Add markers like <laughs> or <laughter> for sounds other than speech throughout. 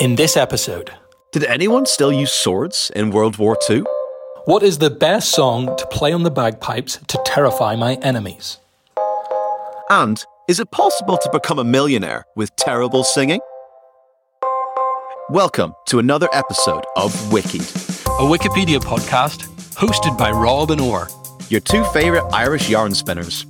In this episode, Did anyone still use swords in World War II? what is the best song to play on the bagpipes to terrify my enemies? And is it possible to become a millionaire with terrible singing? Welcome to another episode of Wikied, A Wikipedia podcast hosted by Rob and Orr. your two favourite Irish yarn spinners.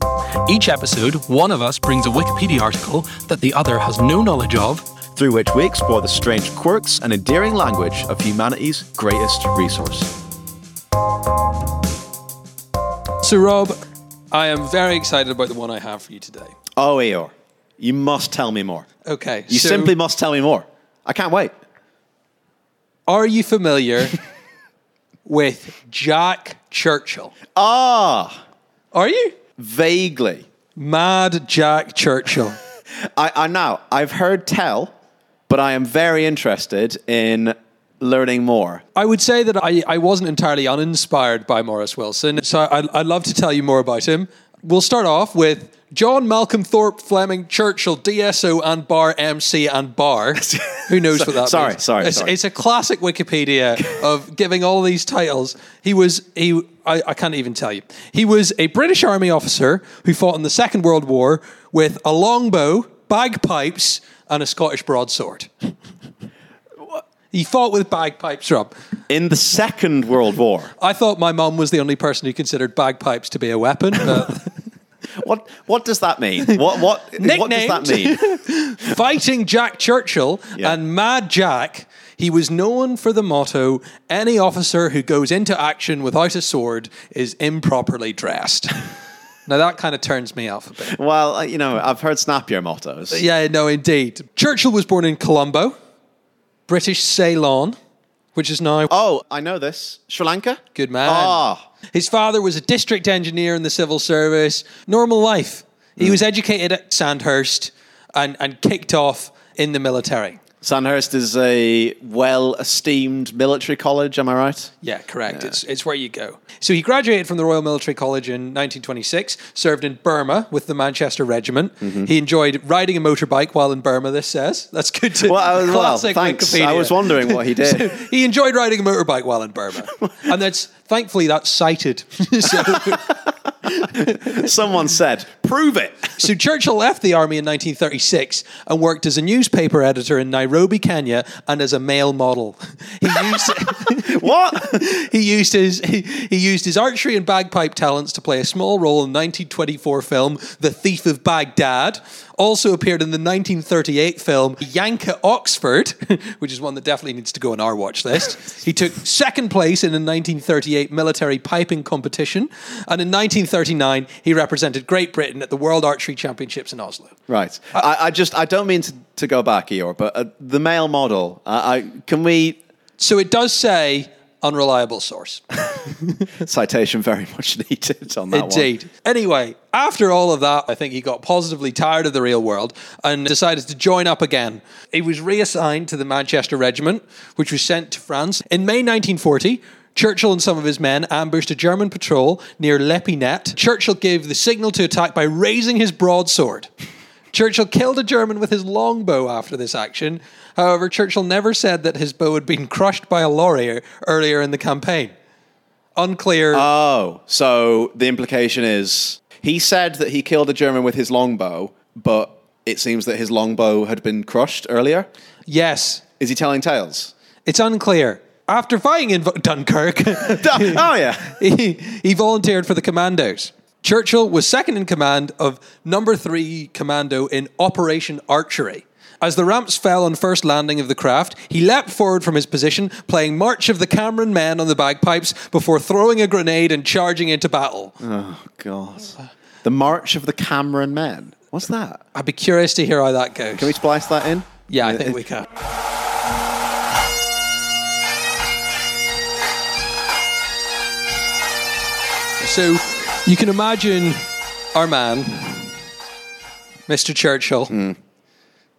Each episode, one of us brings a Wikipedia article that the other has no knowledge of. Through which we explore the strange quirks and endearing language of humanity's greatest resource. So, Rob, I am very excited about the one I have for you today. Oh, Eeyore, you must tell me more. Okay. You so simply must tell me more. I can't wait. Are you familiar <laughs> with Jack Churchill? Ah, Are you? vaguely. Mad Jack Churchill. <laughs> I, I now I've heard tell, but I am very interested in learning more. I would say that I, I wasn't entirely uninspired by Morris Wilson, so I, I'd love to tell you more about him. We'll start off with John Malcolm Thorpe Fleming Churchill, DSO and bar MC and bar. <laughs> Who knows what that Sorry, means? sorry, It's, sorry. it's a classic Wikipedia of giving all these titles. He was he I, I can't even tell you. He was a British Army officer who fought in the Second World War with a longbow, bagpipes, and a Scottish broadsword. He fought with bagpipes, Rob. In the Second World War, I thought my mum was the only person who considered bagpipes to be a weapon. But <laughs> what what does that mean? What what what does that mean? <laughs> fighting Jack Churchill Yeah. and Mad Jack, he was known for the motto any officer who goes into action without a sword is improperly dressed. <laughs> now that kind of turns me off a bit. Well, uh, you know, I've heard snappier mottos. Yeah, no, indeed. Churchill was born in Colombo, British Ceylon, which is now Oh, I know this. Sri Lanka. Good man. Ah, His father was a district engineer in the civil service. Normal life. He was educated at Sandhurst and, and kicked off in the military. Sandhurst is a well-esteemed military college. Am I right? Yeah, correct. It's, it's where you go. So he graduated from the Royal Military College in 1926, served in Burma with the Manchester Regiment. Mm-hmm. He enjoyed riding a motorbike while in Burma, this says. That's good to Well, I was- well, thanks. Wikipedia. I was wondering what he did. <laughs> he enjoyed riding a motorbike while in Burma. <laughs> and that's thankfully that's cited. <laughs> so, <laughs> Someone said, "Prove it." <laughs> So Churchill left the army in 1936 and worked as a newspaper editor in Nairobi, Kenya, and as a male model. <laughs> He used What? he used his he, he used his archery and bagpipe talents to play a small role in 1924 film The Thief of Baghdad. Also appeared in the 1938 film Yank at Oxford, <laughs> which is one that definitely needs to go on our watch list. He took second place in a 1938 military piping competition, and in 1939 he represented Great Britain at the World Archery Championships in Oslo. Right. I, I just I don't mean to, to go back, Eeyore, but uh, the male model. I, I can we So it does say unreliable source. <laughs> citation very much needed on that one. Indeed. Anyway, after all of that, I think he got positively tired of the real world and decided to join up again. He was reassigned to the Manchester Regiment, which was sent to France. In May 1940, Churchill and some of his men ambushed a German patrol near L'Epinette. Churchill gave the signal to attack by raising his broadsword. <laughs> Churchill killed a German with his longbow after this action. However, Churchill never said that his bow had been crushed by a lorry earlier in the campaign. Unclear. Oh, so the implication is he said that he killed a German with his longbow, but it seems that his longbow had been crushed earlier. yes, Is he telling tales? It's unclear. After fighting in Dunkirk, <laughs> oh yeah. <laughs> he, he volunteered for the commandos. Churchill was second in command of number three commando in Operation Archery. As the ramps fell on first landing of the craft, he leapt forward from his position, playing March of the Cameron Men on the bagpipes before throwing a grenade and charging into battle. Oh god. The March of the Cameron Men. What's that? I'd be curious to hear how that goes. Can we splice that in? yeah, I think we can. So you can imagine our man, Mr. Churchill, hmm.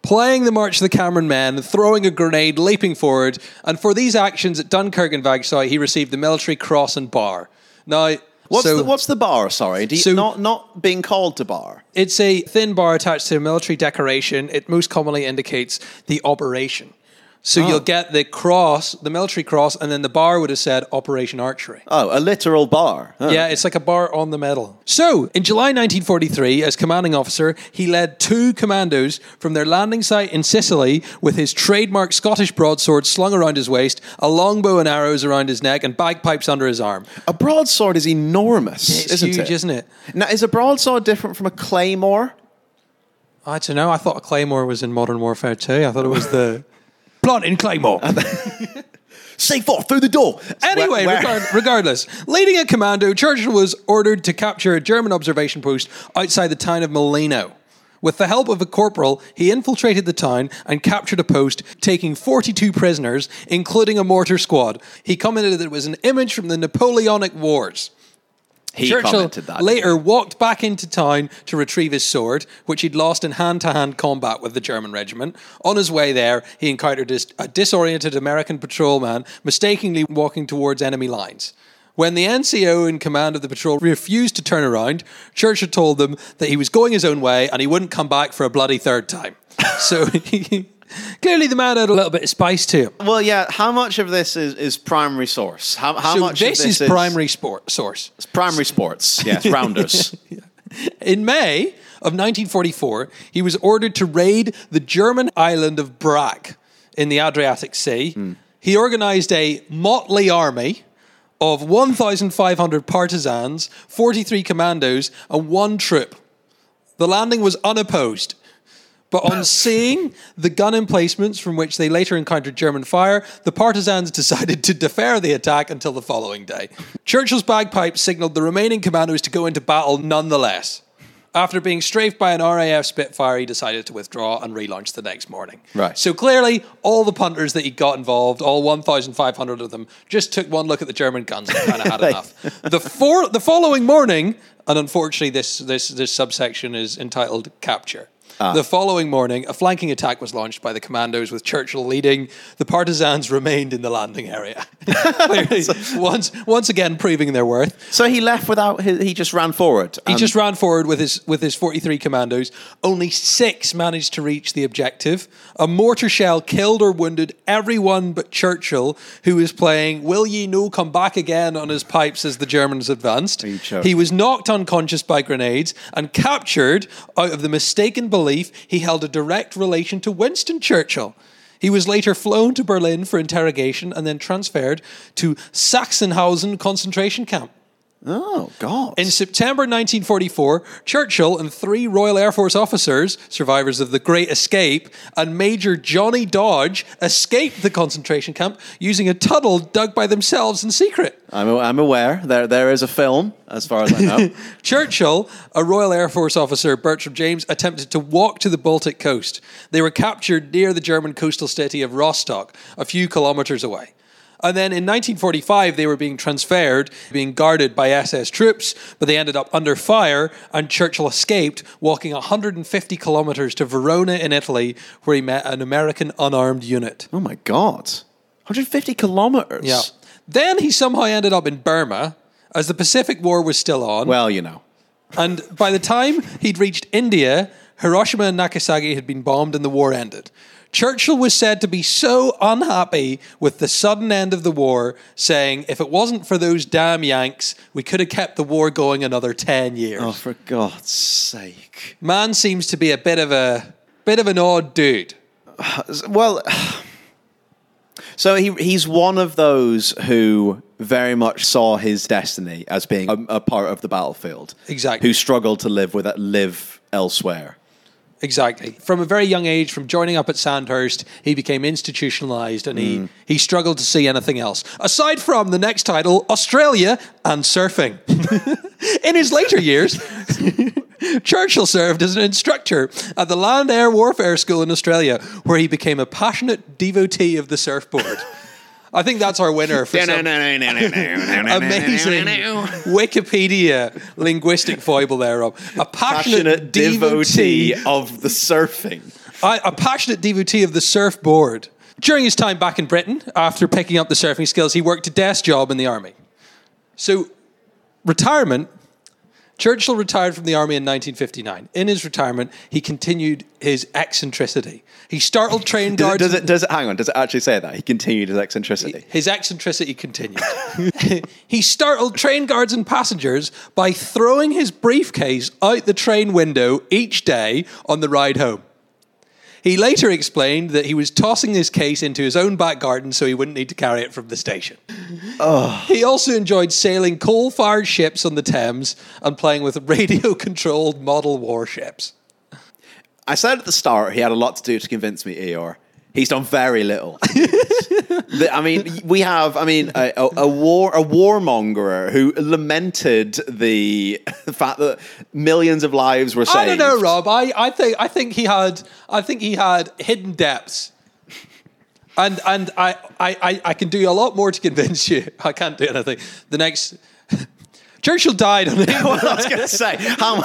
Playing the March of the Cameron Men, throwing a grenade, leaping forward, and for these actions at Dunkirk and Vågsøy, he received the Military Cross and Bar. Now, What's so the what's the bar? Sorry, you, So- not not being called to bar. it's a thin bar attached to a military decoration. It most commonly indicates the operation. So you'll ah. get the cross, the military cross, and then the bar would have said Operation Archery. Oh, a literal bar. Huh. Yeah, it's like a bar on the medal. So, in July 1943, as commanding officer, he led two commandos from their landing site in Sicily with his trademark Scottish broadsword slung around his waist, a longbow and arrows around his neck, and bagpipes under his arm. A broadsword is enormous, It's isn't huge, it? isn't it? Now, is a broadsword different from a claymore? I don't know. I thought a claymore was in Modern Warfare too. I thought it was the planting claymore. <laughs> Say forth through the door. Anyway, Where- where- regard- regardless, leading a commando, Churchill was ordered to capture a German observation post outside the town of Molina. With the help of a corporal, he infiltrated the town and captured a post, taking 42 prisoners, including a mortar squad. He commented that it was an image from the Napoleonic Wars. He Churchill commented that. later walked back into town to retrieve his sword, which he'd lost in hand to hand combat with the German regiment. On his way there, he encountered a disoriented American patrolman mistakenly walking towards enemy lines. When the NCO in command of the patrol refused to turn around, Churchill told them that he was going his own way and he wouldn't come back for a bloody third time. <laughs> so <laughs> clearly the man had a little bit of spice to him. Well, yeah. How much of this is, is primary source? How, how so much this, of this is primary sport source. It's primary sports? <laughs> Yes, rounders. <laughs> In May of 1944, he was ordered to raid the German island of Brac in the Adriatic Sea. Hmm. He organized a motley army of 1,500 partisans, 43 commandos, and one troop. The landing was unopposed. But on <laughs> seeing the gun emplacements from which they later encountered German fire, the partisans <laughs> decided to defer the attack until the following day. Churchill's bagpipes signaled the remaining commandos to go into battle nonetheless. After being strafed by an RAF Spitfire, he decided to withdraw and relaunch the next morning. Right. So clearly, all the punters that he got involved, all 1,500 of them, just took one look at the German guns and kind of had <laughs> enough. The four, the following morning, and unfortunately, this this this subsection is entitled "Capture." Ah. The following morning, a flanking attack was launched by the commandos with Churchill leading. The partisans remained in the landing area. <laughs> Clearly, once, once again, proving their worth. so he left without his. He just ran forward. He just ran forward with his with his 43 commandos. Only six managed to reach the objective. A mortar shell killed or wounded everyone but Churchill, who was playing "Will Ye No Come Back Again" on his pipes as the Germans advanced. you? He was knocked unconscious by grenades and captured out of the mistaken belief he held a direct relation to Winston Churchill. He was later flown to Berlin for interrogation and then transferred to Sachsenhausen concentration camp. Oh God! In September 1944, Churchill and three Royal Air Force officers, survivors of the Great Escape, and Major Johnny Dodge escaped the concentration camp using a tunnel dug by themselves in secret. I'm, I'm aware there there is a film, as far as I know. <laughs> Churchill, a Royal Air Force officer, Bertram James, attempted to walk to the Baltic coast. They were captured near the German coastal city of Rostock, a few kilometers away. And then in 1945, they were being transferred, being guarded by SS troops, but they ended up under fire, and Churchill escaped, walking 150 kilometers to Verona in Italy, where he met an American unarmed unit. oh my God! 150 kilometers. Yeah. Then he somehow ended up in Burma, as the Pacific War was still on. Well, you know. And by the time he'd reached India, Hiroshima and Nagasaki had been bombed and the war ended. Churchill was said to be so unhappy with the sudden end of the war, saying, if it wasn't for those damn Yanks, we could have kept the war going another 10 years. Oh, for God's sake! Man seems to be a bit of a bit of an odd dude. <sighs> Well, <sighs> so he he's one of those who very much saw his destiny as being a, a part of the battlefield. Exactly. Who struggled to live with it, live elsewhere. Exactly. From a very young age, from joining up at Sandhurst, he became institutionalized and he, mm. he struggled to see anything else. Aside from the next title, Australia and surfing. <laughs> In his later years, <laughs> Churchill served as an instructor at the Land Air Warfare School in Australia, where he became a passionate devotee of the surfboard. I think that's our winner for some <laughs> amazing Wikipedia linguistic foible there, Rob. A passionate, Passionate devotee of the surfing. I, a passionate devotee of the surfboard. During his time back in Britain, after picking up the surfing skills, he worked a desk job in the army. So, retirement Churchill retired from the army in 1959. In his retirement, he continued his eccentricity. He startled <laughs> train Does it, guards. does it? Does it? Hang on. Does it actually say that he continued his eccentricity? His eccentricity continued. <laughs> he startled train guards and passengers by throwing his briefcase out the train window each day on the ride home. He later explained that he was tossing his case into his own back garden so he wouldn't need to carry it from the station. He also enjoyed sailing coal fired ships on the Thames and playing with radio controlled model warships. I said at the start he had a lot to do to convince me, Eeyore. He's done very little. <laughs> The- I mean, we have. I mean, a, a, a war, a warmonger who lamented the <laughs> fact that millions of lives were saved. I don't know, Rob. I, I think I think he had I think he had hidden depths. And and I, I, I- I can do a lot more to convince you. <laughs> I can't do anything. The next Churchill died on the I was going to say, how,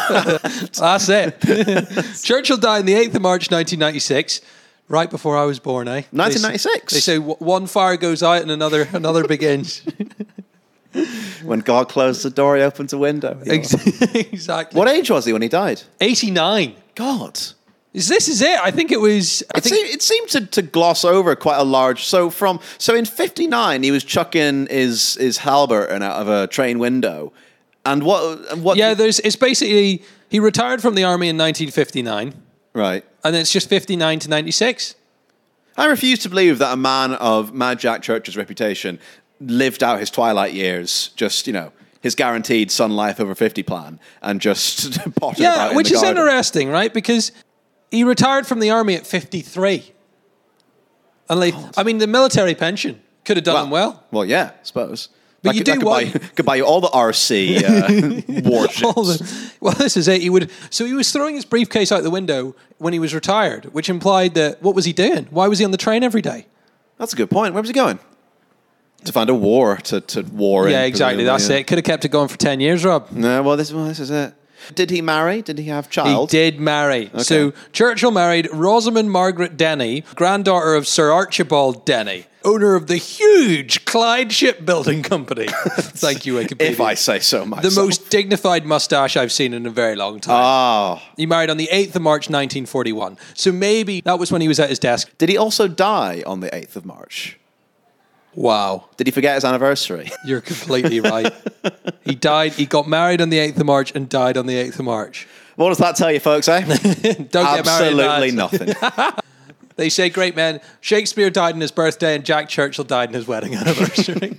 That's it. Churchill died on the 8th of March 1996, right before I was born, eh? 1996? They say one fire goes out and another <laughs> another begins. <laughs> when God closes the door, he opens a window. <laughs> Exactly. What age was he when he died? 89. God. Is this is it? I think it was I It, think seemed, it seemed to, to gloss over quite a large. So from so in '59 he was chucking his his halberd out of a train window, and what and what? Yeah, there's it's basically he retired from the army in 1959 right. and it's just 59 to 96. I refuse to believe that a man of Mad Jack Church's reputation lived out his twilight years, just you know his guaranteed Sun Life over fifty plan, and just <laughs> potted about Yeah, in which is garden. interesting, right? Because he retired from the army at 53. And like, I mean, the military pension could have done him well. Well, yeah, I suppose. But That you could, do could buy, what- <laughs> could buy all the RC uh, <laughs> warships. The- well, this is it. He would. So he was throwing his briefcase out the window when he was retired, which implied that what was he doing? Why was he on the train every day? That's a good point. Where was he going? To find a war to, to war. yeah, in, exactly. That's yeah. it. Could have kept it going for ten years, Rob. No, well, this well, this is it. Did he marry? Did he have child? He did marry. So Churchill married Rosamond Margaret Denny, granddaughter of Sir Archibald Denny, owner of the huge Clyde Shipbuilding Company. <laughs> Thank you, Wikipedia. If I say so myself. the most dignified mustache I've seen in a very long time. Oh. he married on the 8th of March 1941. So maybe that was when he was at his desk. Did he also die on the 8th of March? Wow. Did he forget his anniversary? <laughs> You're completely right. he died, he got married on the 8th of March and died on the 8th of March. what does that tell you, folks, eh? <laughs> Don't get married. Absolutely nothing. They say great men. Shakespeare died on his birthday and Jack Churchill died on his wedding anniversary.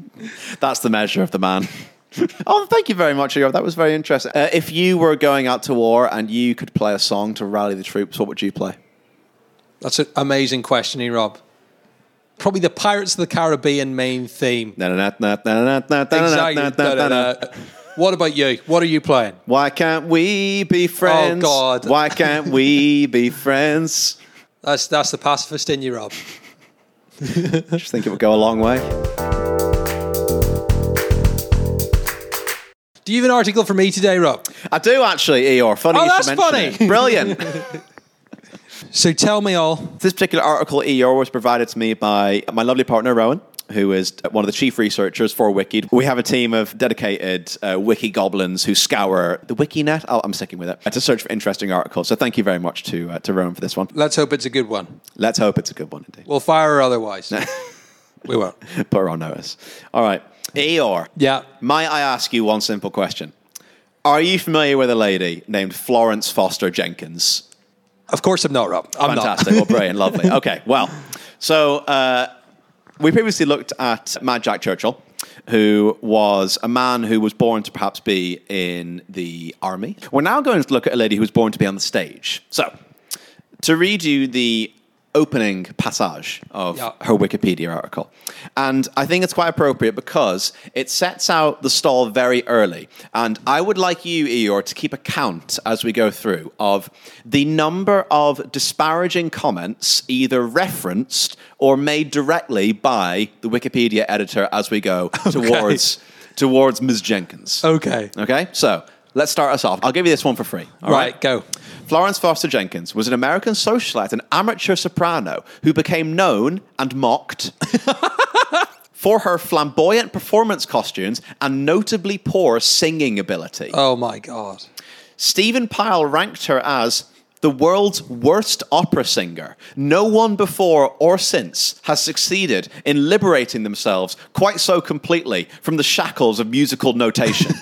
<laughs> That's the measure of the man. <laughs> oh, thank you very much, Igor. That was very interesting. Uh, if you were going out to war and you could play a song to rally the troops, what would you play? That's an amazing question, E. Rob. Probably the Pirates of the Caribbean main theme. Exactly. What about you? What are you playing? Why can't we be friends? Oh, God. Why can't we be <laughs> friends? That's that's the pacifist in you, Rob. <laughs> Just think it would go a long way. Do you have an article for me today, Rob? I do actually, Eeyore. Funny Oh, you that's should mention funny. it. Brilliant. <laughs> <laughs> So tell me all. this particular article, Eeyore, was provided to me by my lovely partner, Rowan, who is one of the chief researchers for Wiki. We have a team of dedicated uh, Wiki goblins who scour the WikiNet. Oh, I'm sticking with it. To search for interesting articles. So thank you very much to, uh, to Rowan for this one. Let's hope it's a good one. Let's hope it's a good one indeed. We'll fire her otherwise. <laughs> we won't. Put her on notice. All right. Eeyore. Yeah. Might I ask you one simple question? Are you familiar with a lady named Florence Foster Jenkins? Of course I'm not, Rob. I'm Fantastic. Well, brilliant. <laughs> Lovely. Okay. Well, so uh, we previously looked at Mad Jack Churchill, who was a man who was born to perhaps be in the army. We're now going to look at a lady who was born to be on the stage. So, to read you the opening passage of Yeah. her Wikipedia article. And I think it's quite appropriate because it sets out the stall very early. And I would like you, Eeyore, to keep a count as we go through of the number of disparaging comments either referenced or made directly by the Wikipedia editor as we go <laughs> towards towards Ms. Jenkins. Okay. Okay, so let's start us off. I'll give you this one for free. all Right, go. Florence Foster Jenkins was an American socialite and amateur soprano who became known and mocked <laughs> for her flamboyant performance costumes and notably poor singing ability. Oh my God. Stephen Pile ranked her as the world's worst opera singer. No one before or since has succeeded in liberating themselves quite so completely from the shackles of musical notation. <laughs>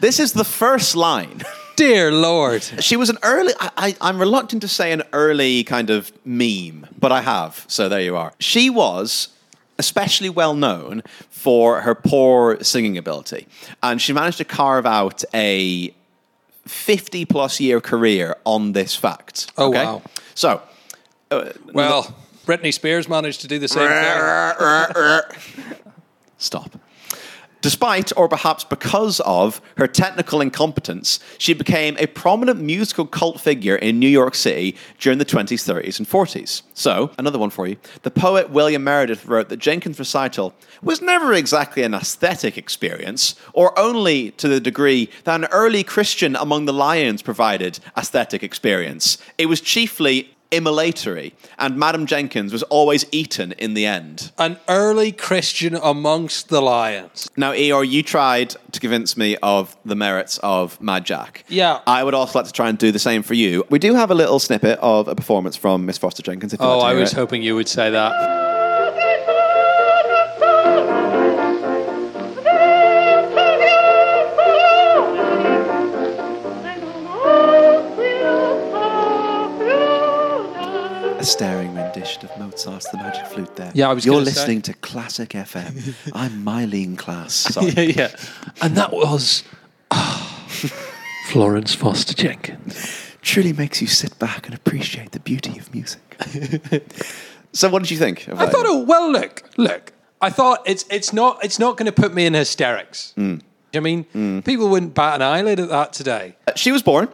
this is the first line. Dear Lord. She was an early, I, I, I'm reluctant to say an early kind of meme, but I have. So there you are. She was especially well known for her poor singing ability. And she managed to carve out a 50 plus year career on this fact. Oh, wow. So, uh, Well, Britney Spears managed to do the same thing. <laughs> Stop. Despite, or perhaps because of, her technical incompetence, she became a prominent musical cult figure in New York City during the 20s, 30s, and 40s. So, another one for you. The poet William Meredith wrote that Jenkins' recital was never exactly an aesthetic experience, or only to the degree that an early Christian among the lions provided aesthetic experience. It was chiefly immolatory, and Madam Jenkins was always eaten in the end. An early Christian amongst the lions. Now, Eeyore, you tried to convince me of the merits of Mad Jack. Yeah. I would also like to try and do the same for you. We do have a little snippet of a performance from Miss Foster Jenkins. If Oh, like I was it. hoping you would say that. A staring rendition of Mozart's The Magic Flute there. Yeah, I was You're gonna say- listening to Classic FM. <laughs> I'm Myleene Klass. Sorry. yeah, yeah. And that was ah, Florence Foster Jenkins. Truly makes you sit back and appreciate the beauty of music. <laughs> so, what did you think? Of I that? thought, oh well, look, look. I thought it's it's not it's not going to put me in hysterics. Hmm. I mean, hmm. people wouldn't bat an eyelid at that today. Uh, she was born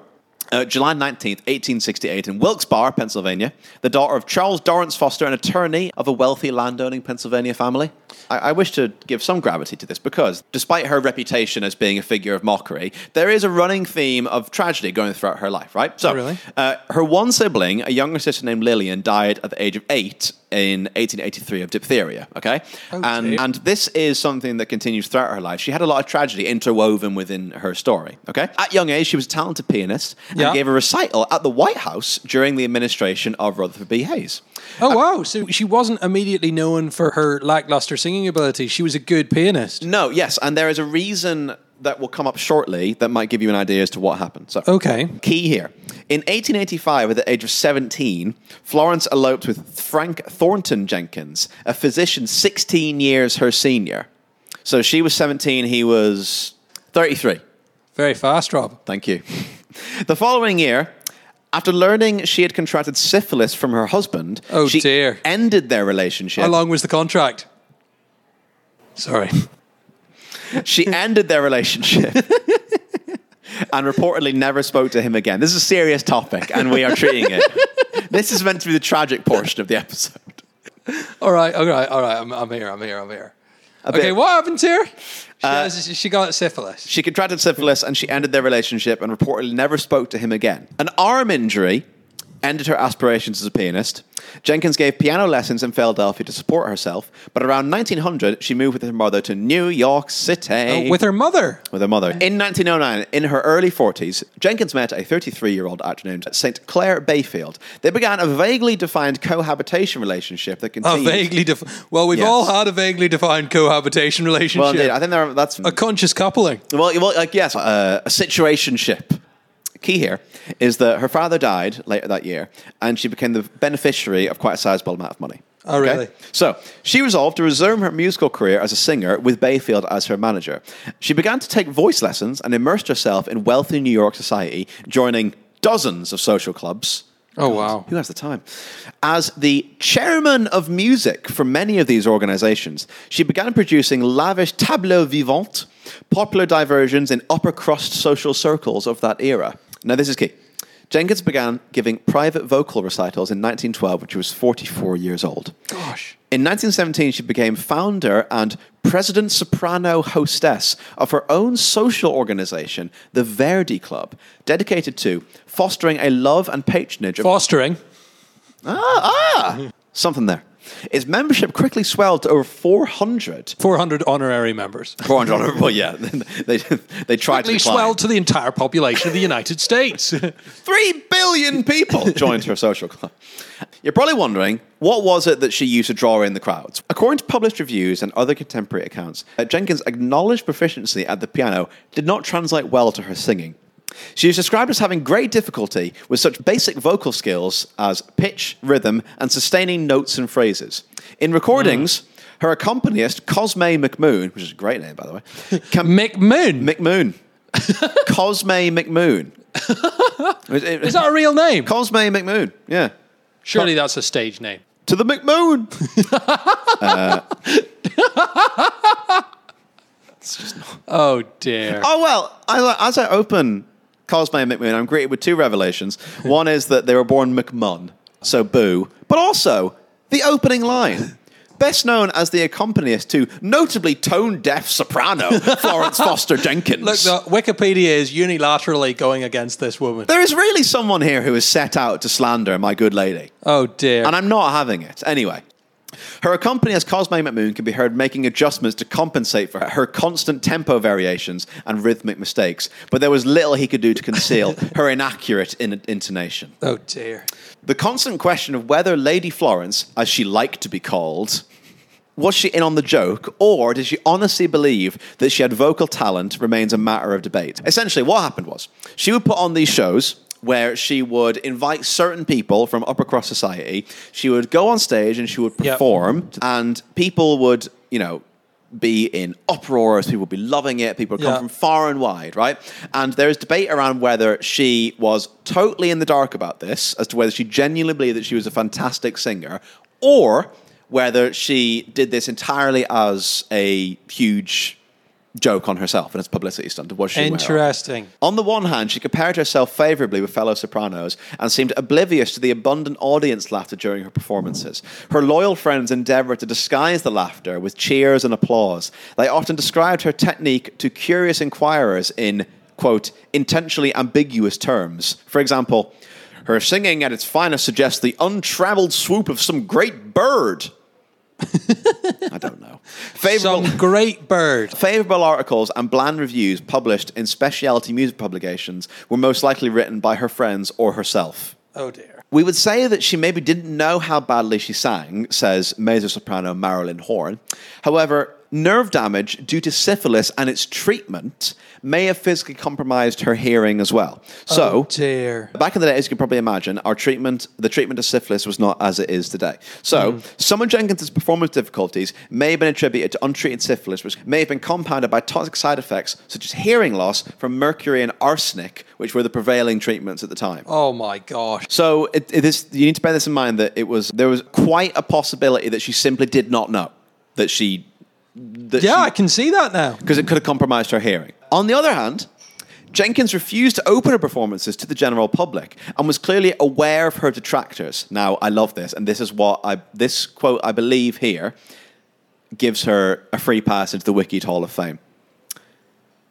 uh, July 19th, 1868, in Wilkes-Barre, Pennsylvania, the daughter of Charles Dorrance Foster, an attorney of a wealthy landowning Pennsylvania family. I, I wish to give some gravity to this because, despite her reputation as being a figure of mockery, there is a running theme of tragedy going throughout her life, right? So, Really? uh, her one sibling, a younger sister named Lillian, died at the age of eight in 1883 of diphtheria, okay? and, dear. and this is something that continues throughout her life. She had a lot of tragedy interwoven within her story, okay? At young age, she was a talented pianist and Yeah. gave a recital at the White House during the administration of Rutherford B. Hayes. Oh uh, wow! So she wasn't immediately known for her lackluster singing ability. She was a good pianist. No, yes, and there is a reason that will come up shortly that might give you an idea as to what happened. So, Okay. key here. In 1885, at the age of 17, Florence eloped with Frank Thornton Jenkins, a physician 16 years her senior. So she was 17, he was 33. Very fast, Rob. Thank you. <laughs> The following year, after learning she had contracted syphilis from her husband, Oh, she dear. ended their relationship. How long was the contract? Sorry. She ended their relationship <laughs> and reportedly never spoke to him again. This is a serious topic, and we are treating it. This is meant to be the tragic portion of the episode. All right. All right. All right. I'm, I'm here. I'm here. I'm here. Okay. bit- What happened to her? She, uh, has- she got syphilis. She contracted syphilis and she ended their relationship and reportedly never spoke to him again. An arm injury ended her aspirations as a pianist. Jenkins gave piano lessons in Philadelphia to support herself, but around 1900, she moved with her mother to New York City. Oh, with her mother. with her mother. In 1909, in her early 40s, Jenkins met a 33 year old actor named St. Clair Bayfield. They began a vaguely defined cohabitation relationship that continued. A vaguely defined. Well, we've Yes. all had a vaguely defined cohabitation relationship. Well, indeed, I think there, that's a conscious coupling. Well, well like yes, uh, a situationship. Key here is that her father died later that year, and she became the beneficiary of quite a sizable amount of money. Oh, really? So she resolved to resume her musical career as a singer with Bayfield as her manager. She began to take voice lessons and immersed herself in wealthy New York society, joining dozens of social clubs. Oh, wow. Who has the time? As the chairman of music for many of these organizations, she began producing lavish tableaux vivants, popular diversions in upper crust social circles of that era. Now, this is key. Jenkins began giving private vocal recitals in 1912 when she was 44 years old. Gosh. In 1917, she became founder and president soprano hostess of her own social organization, the Verdi Club, dedicated to fostering a love and patronage of Fostering. Ah, ah! Something there. Its membership quickly swelled to over 400. 400 honorary members. 400 honorary, well, yeah, <laughs> they, they tried to Quickly decline. swelled to the entire population of the United <laughs> States. Three billion people joined her social club. You're probably wondering, what was it that she used to draw in the crowds? According to published reviews and other contemporary accounts, uh, Jenkins' acknowledged proficiency at the piano did not translate well to her singing. She is described as having great difficulty with such basic vocal skills as pitch, rhythm, and sustaining notes and phrases. In recordings, hmm. her accompanist, Cosme McMoon, which is a great name, by the way, can, <laughs> McMoon. McMoon. <laughs> Cosme McMoon. Is that a real name? Cosme McMoon? Yeah. Surely that's a stage name. To the McMoon. <laughs> Uh. Oh dear. Oh well, I, as I open Cosme and McMoon, I'm greeted with two revelations. One is that they were born McMunn, so boo, but also the opening line. Best known as the accompanist to notably tone deaf soprano <laughs> Florence Foster Jenkins. Look, the Wikipedia is unilaterally going against this woman. there is really someone here who is set out to slander my good lady. Oh dear. And I'm not having it. Anyway. Her accompanist Cosme McMoon can be heard making adjustments to compensate for her constant tempo variations and rhythmic mistakes, but there was little he could do to conceal <laughs> her inaccurate in- intonation. oh dear. The constant question of whether Lady Florence, as she liked to be called, was she in on the joke, or did she honestly believe that she had vocal talent remains a matter of debate. Essentially, what happened was she would put on these shows where she would invite certain people from upper cross society. She would go on stage and she would Yep. perform, and people would, you know, be in uproars. People would be loving it. People would come Yeah. from far and wide, right? And there's debate around whether she was totally in the dark about this, as to whether she genuinely believed that she was a fantastic singer, or whether she did this entirely as a huge joke on herself and it's publicity stunt. Was she aware of? Interesting. On the one hand, she compared herself favorably with fellow sopranos and seemed oblivious to the abundant audience laughter during her performances. Her loyal friends endeavored to disguise the laughter with cheers and applause. They often described her technique to curious inquirers in, quote, intentionally ambiguous terms. For example, her singing at its finest suggests the untraveled swoop of some great bird. <laughs> I don't know. Favorable. Some great bird. Favorable articles and bland reviews published in specialty music publications were most likely written by her friends or herself. Oh dear. We would say that she maybe didn't know how badly she sang, says mezzo soprano Marilyn Horne. However, nerve damage due to syphilis and its treatment may have physically compromised her hearing as well. Oh, so, Oh dear. Back in the day, as you can probably imagine, our treatment, the treatment of syphilis was not as it is today. So, hmm. some of Jenkins' performance difficulties may have been attributed to untreated syphilis, which may have been compounded by toxic side effects such as hearing loss from mercury and arsenic, which were the prevailing treatments at the time. Oh my gosh. So, it, it is, you need to bear this in mind that it was there was quite a possibility that she simply did not know that she. That Yeah, she- I can see that now. because it could have compromised her hearing. On the other hand, Jenkins refused to open her performances to the general public and was clearly aware of her detractors. Now, I love this, and this is what I this quote I believe here gives her a free pass into the Wiki Hall of Fame.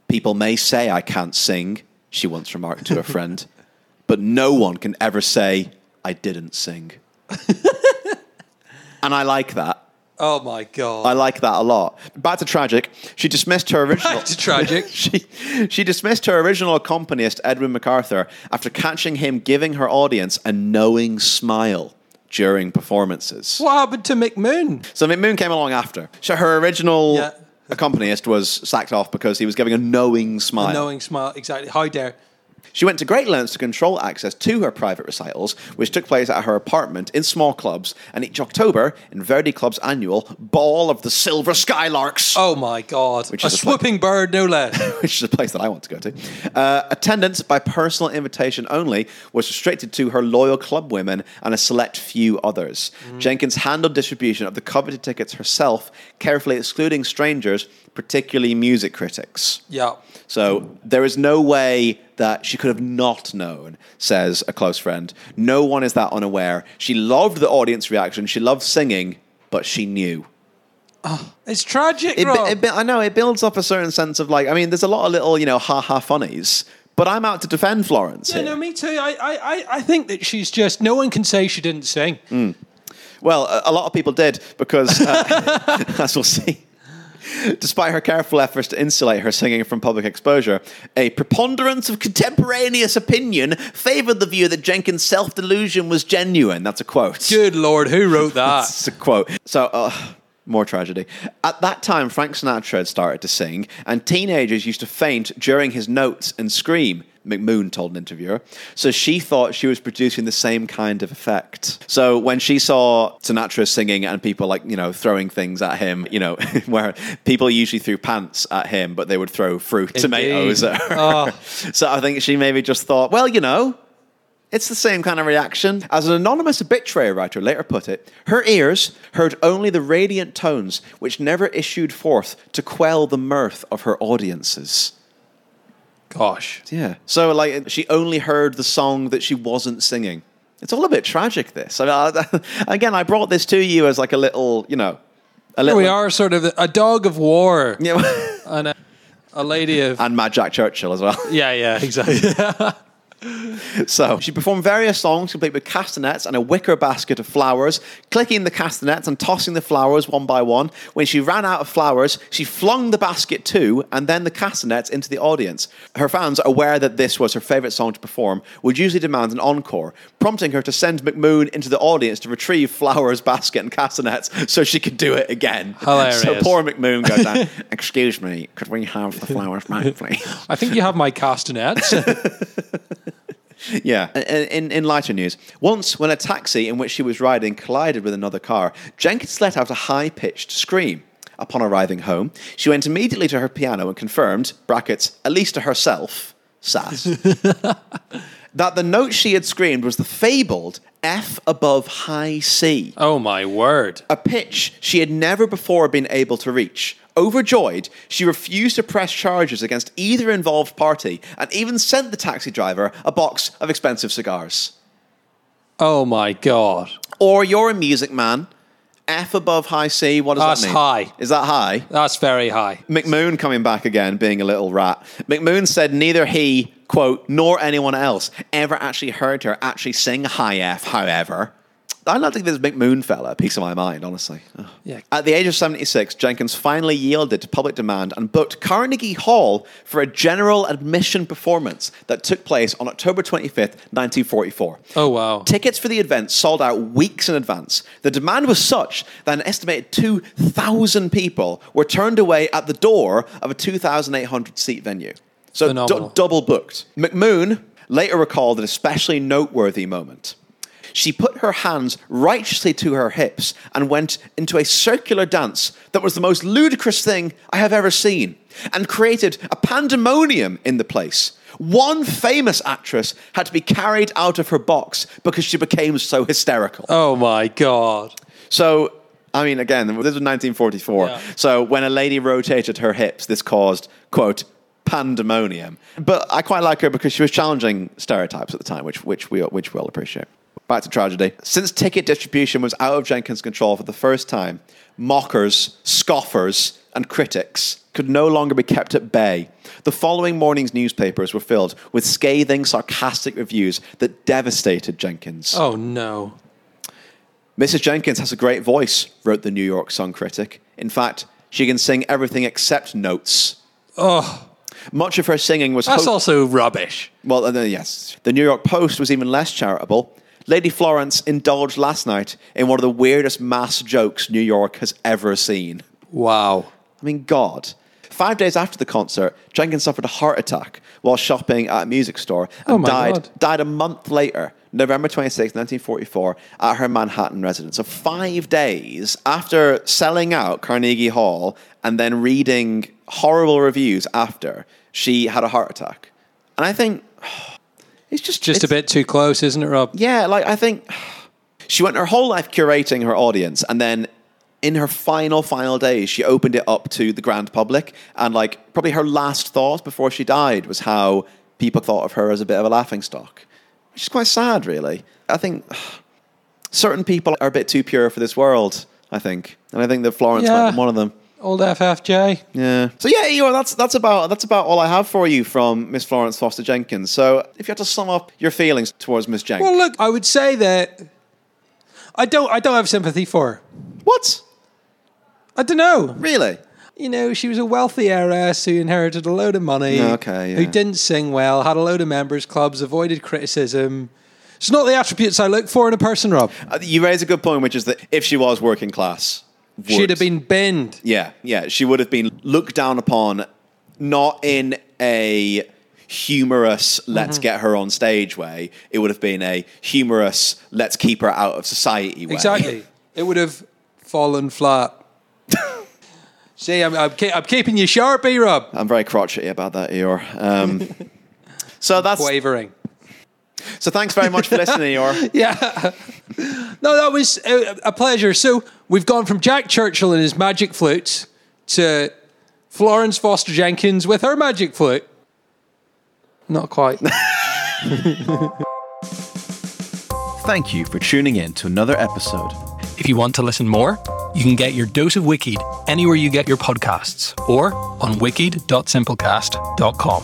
People may say I can't sing, she once remarked to a <laughs> friend, but no one can ever say I didn't sing. <laughs> and I like that. Oh my god. I like that a lot. Back to tragic. She dismissed her original. Back to tragic. <laughs> she she dismissed her original accompanist Edwin McArthur after catching him giving her audience a knowing smile during performances. what happened to McMoon? So McMoon came along after. So her original Yeah. accompanist was sacked off because he was giving a knowing smile. A Knowing smile. Exactly. How dare. She went to great lengths to control access to her private recitals, which took place at her apartment in small clubs, and each October in Verdi Club's annual Ball of the Silver Skylarks. Oh my god. Which a is a swooping bird, no less. <laughs> which is a place that I want to go to. Uh, attendance by personal invitation only was restricted to her loyal club women and a select few others. Jenkins handled distribution of the coveted tickets herself, carefully excluding strangers, particularly music critics. yeah. So there is no way that she could have not known, says a close friend. No one is that unaware. She loved the audience reaction. She loved singing, but she knew. Oh, It's tragic, It, Rob. it, I know it builds up a certain sense of like. I mean, there's a lot of little, you know, ha ha funnies. But I'm out to defend Florence yeah, here. no, me too. I, I, I- think that she's just. No one can say she didn't sing. Well, a, a lot of people did because, uh, <laughs> as we'll see, despite her careful efforts to insulate her singing from public exposure, a preponderance of contemporaneous opinion favored the view that Jenkins' self delusion was genuine. That's a quote. Good lord, who wrote <laughs> that? It's a quote. So, uh, more tragedy. At that time, Frank Sinatra had started to sing, and teenagers used to faint during his notes and scream. McMoon told an interviewer. So she thought she was producing the same kind of effect. So when she saw Sinatra singing and people like, you know, throwing things at him, you know, <laughs> where people usually threw pants at him, but they would throw fruit, tomatoes at her. Oh. So I think she maybe just thought, well, you know, it's the same kind of reaction. As an anonymous obituary writer later put it, her ears heard only the radiant tones which never issued forth to quell the mirth of her audiences. Gosh. Yeah. So, like, she only heard the song that she wasn't singing. It's all a bit tragic, this. I mean, I, <laughs> again, I brought this to you as like a little, you know, a Here little. we are, sort of a dog of war Yeah. <laughs> and a, a lady of. and Mad Jack Churchill as well. Yeah, yeah, exactly. <laughs> <laughs> So she performed various songs complete with castanets and a wicker basket of flowers, clicking the castanets and tossing the flowers one by one. When she ran out of flowers, she flung the basket too and then the castanets into the audience. Her fans, aware that this was her favourite song to perform, would usually demand an encore, prompting her to send McMoon into the audience to retrieve flowers, <laughs> basket, and castanets so she could do it again. Hilarious. So poor McMoon goes down, <laughs> Excuse me, could we have the flowers back, please? I think you have my castanets. Yeah. In, in, lighter news, once when a taxi in which she was riding collided with another car, Jenkins let out a high pitched scream. Upon arriving home, she went immediately to her piano and confirmed, brackets, at least to herself, sass, <laughs> that the note she had screamed was the fabled F above high C oh my word. a pitch she had never before been able to reach. Overjoyed, she refused to press charges against either involved party and even sent the taxi driver a box of expensive cigars. Oh my god. Or you're a music man, F above high C, what does That's that mean? high. Is that high? That's very high. McMoon coming back again, being a little rat. McMoon said neither he, quote, nor anyone else ever actually heard her actually sing high F, however. I think this McMoon fella a piece of my mind, honestly. Yeah. At the age of 76, Jenkins finally yielded to public demand and booked Carnegie Hall for a general admission performance that took place on October 25th, 1944. Oh wow. Tickets for the event sold out weeks in advance. The demand was such that an estimated 2,000 people were turned away at the door of a 2,800 seat venue. So Phenomenal. double booked. McMoon later recalled an especially noteworthy moment. She put her hands righteously to her hips and went into a circular dance that was the most ludicrous thing I have ever seen and created a pandemonium in the place. One famous actress had to be carried out of her box because she became so hysterical. Oh my god. So, I mean, again, this was 1944. Yeah. So, when a lady rotated her hips, this caused, quote, pandemonium. But I quite like her because she was challenging stereotypes at the time, which, which, we, which we'll appreciate. Back to tragedy. Since ticket distribution was out of Jenkins' control for the first time, mockers, scoffers, and critics could no longer be kept at bay. The following morning's newspapers were filled with scathing, sarcastic reviews that devastated Jenkins. Oh no. Mrs. Jenkins has a great voice, wrote the New York Sun critic. In fact, she can sing everything except notes. Oh, Much of her singing was that's ho- also rubbish. well, uh, yes. The New York Post was even less charitable. Lady Florence indulged last night in one of the weirdest mass jokes New York has ever seen. Wow. I mean, God. Five days after the concert, Jenkins suffered a heart attack while shopping at a music store and Oh died, God. died a month later, November 26, 1944, at her Manhattan residence. So, five days after selling out Carnegie Hall and then reading horrible reviews after, she had a heart attack. And I think it's just, Just a bit too close, isn't it, Rob? yeah, like I think she went her whole life curating her audience, and then in her final, final days, she opened it up to the grand public. And like probably her last thought before she died was how people thought of her as a bit of a laughing stock, which is quite sad, really. I think certain people are a bit too pure for this world. I think, and I think that Florence Yeah. might be one of them. Old FFJ. Yeah. So yeah, you know, that's that's about that's about all I have for you from Miss Florence Foster Jenkins. So if you had to sum up your feelings towards Miss Jenkins, Well, look, I would say that I don't. I don't have sympathy for her. What? I don't know. Really? You know, she was a wealthy heiress who inherited a load of money. Okay, Who didn't sing well, had a load of members clubs, avoided criticism. It's not the attributes I look for in a person, Rob. Uh, You raise a good point, which is that if she was working class, She'd have been binned. Yeah, yeah. She would have been looked down upon, not in a humorous "let's Mm-hmm. get her on stage" way. It would have been a humorous "let's keep her out of society" way. Exactly. it would have fallen flat. <laughs> See, I'm, I'm, I'm keeping you sharp, eh, Rob. I'm very crotchety about that, Eeyore. Um, so <laughs> that's Wavering. so. Thanks very much for listening, Eeyore. <laughs> Yeah. No, that was a, a pleasure. So we've gone from Jack Churchill and his magic flute to Florence Foster Jenkins with her magic flute. Not quite. <laughs> Thank you for tuning in to another episode. If you want to listen more, you can get your dose of Wikied anywhere you get your podcasts or on wikid.simplecast.com.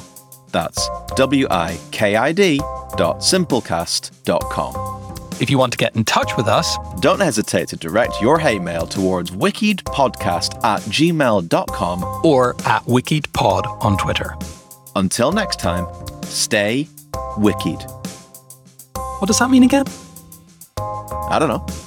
That's W I K I D dot simplecast dot com. If you want to get in touch with us, Don't hesitate to direct your hate mail towards wikidpodcast at gmail.com. or at WikidPod on Twitter. Until next time, stay wicked. What does that mean again? I don't know.